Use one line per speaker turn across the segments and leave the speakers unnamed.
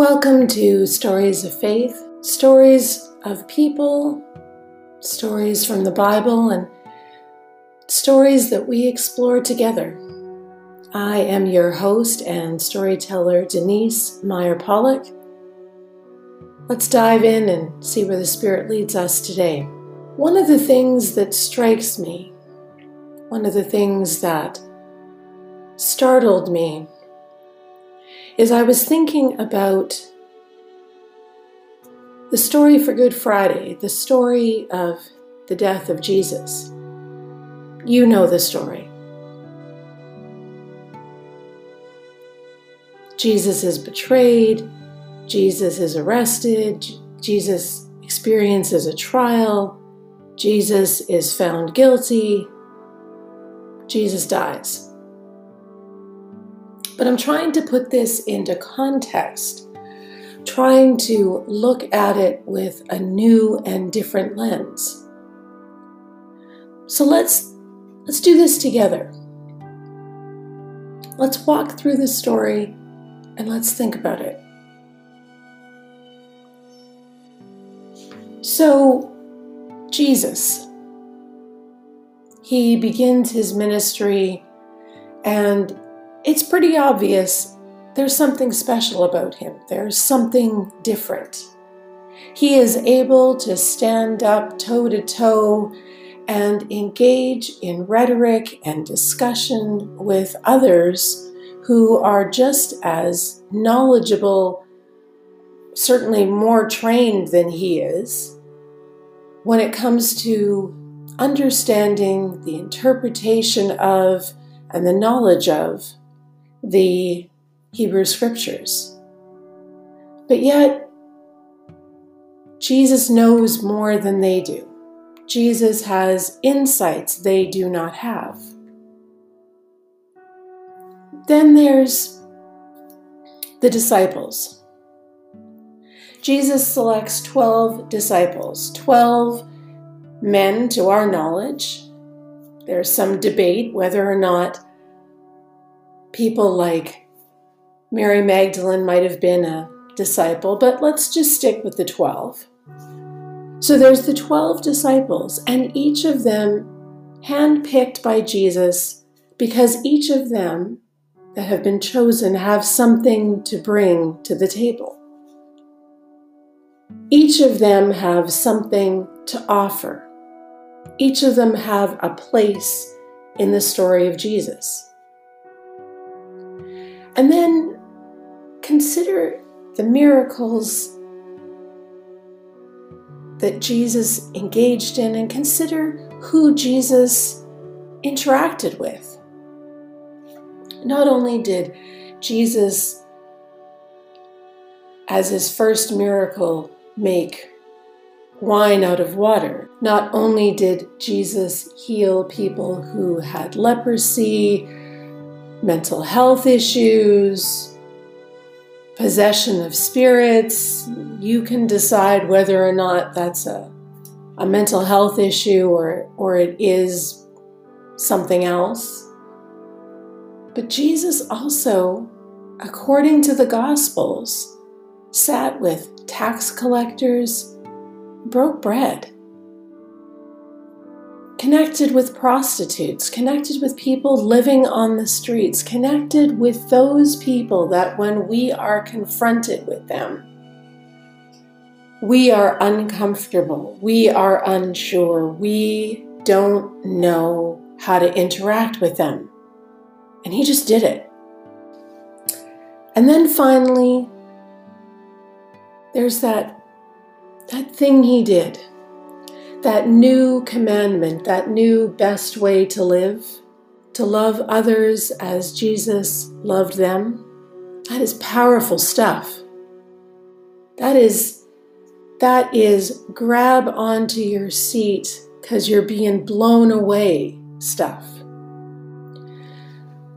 Welcome to Stories of Faith, stories of people, stories from the Bible, and stories that we explore together. I am your host and storyteller, Denise Meyer Pollock. Let's dive in and see where the Spirit leads us today. One of the things that strikes me, one of the things that startled me is I was thinking about the story for Good Friday, the story of the death of Jesus. You know the story. Jesus is betrayed, Jesus is arrested, Jesus experiences a trial, Jesus is found guilty, Jesus dies. But I'm trying to put this into context, trying to look at it with a new and different lens. So let's let's do this together. Let's walk through the story and let's think about it. So, Jesus, he begins his ministry and it's pretty obvious there's something special about him. There's something different. He is able to stand up toe to toe and engage in rhetoric and discussion with others who are just as knowledgeable, certainly more trained than he is, when it comes to understanding the interpretation of and the knowledge of the Hebrew scriptures. But yet, Jesus knows more than they do. Jesus has insights they do not have. Then there's the disciples. Jesus selects 12 disciples, 12 men to our knowledge. There's some debate whether or not people like Mary Magdalene might have been a disciple, but let's just stick with the 12. So there's the 12 disciples, and each of them handpicked by Jesus because each of them that have been chosen have something to bring to the table. Each of them have something to offer. Each of them have a place in the story of Jesus. And then consider the miracles that Jesus engaged in and consider who Jesus interacted with. Not only did Jesus, as his first miracle, make wine out of water, not only did Jesus heal people who had leprosy, mental health issues, possession of spirits. You can decide whether or not that's a, a mental health issue or, or it is something else. But Jesus also, according to the Gospels, sat with tax collectors, broke bread connected with prostitutes, connected with people living on the streets, connected with those people that when we are confronted with them, we are uncomfortable, we are unsure, we don't know how to interact with them. And he just did it. And then finally, there's that, that thing he did that new commandment, that new best way to live, to love others as Jesus loved them, that is powerful stuff. That is that is grab onto your seat because you're being blown away stuff.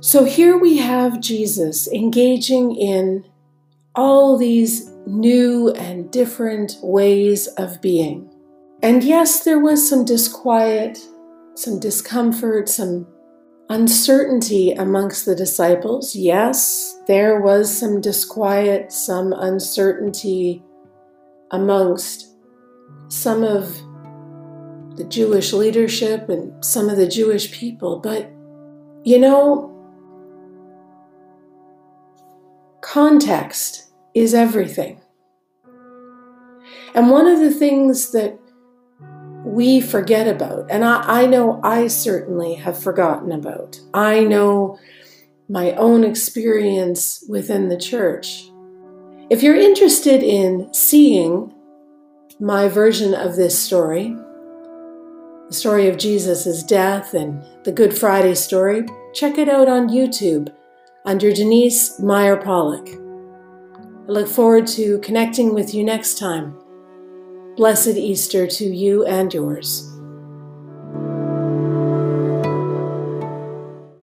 So here we have Jesus engaging in all these new and different ways of being. And yes, there was some disquiet, some discomfort, some uncertainty amongst the disciples. Yes, there was some disquiet, some uncertainty amongst some of the Jewish leadership and some of the Jewish people. But, you know, context is everything. And one of the things that we forget about, and I, I, know I certainly have forgotten about, I know my own experience within the church. If you're interested in seeing my version of this story, the story of Jesus' death and the Good Friday story, check it out on YouTube under Denise Meyer Pollock. I look forward to connecting with you next time. Blessed Easter to you and yours.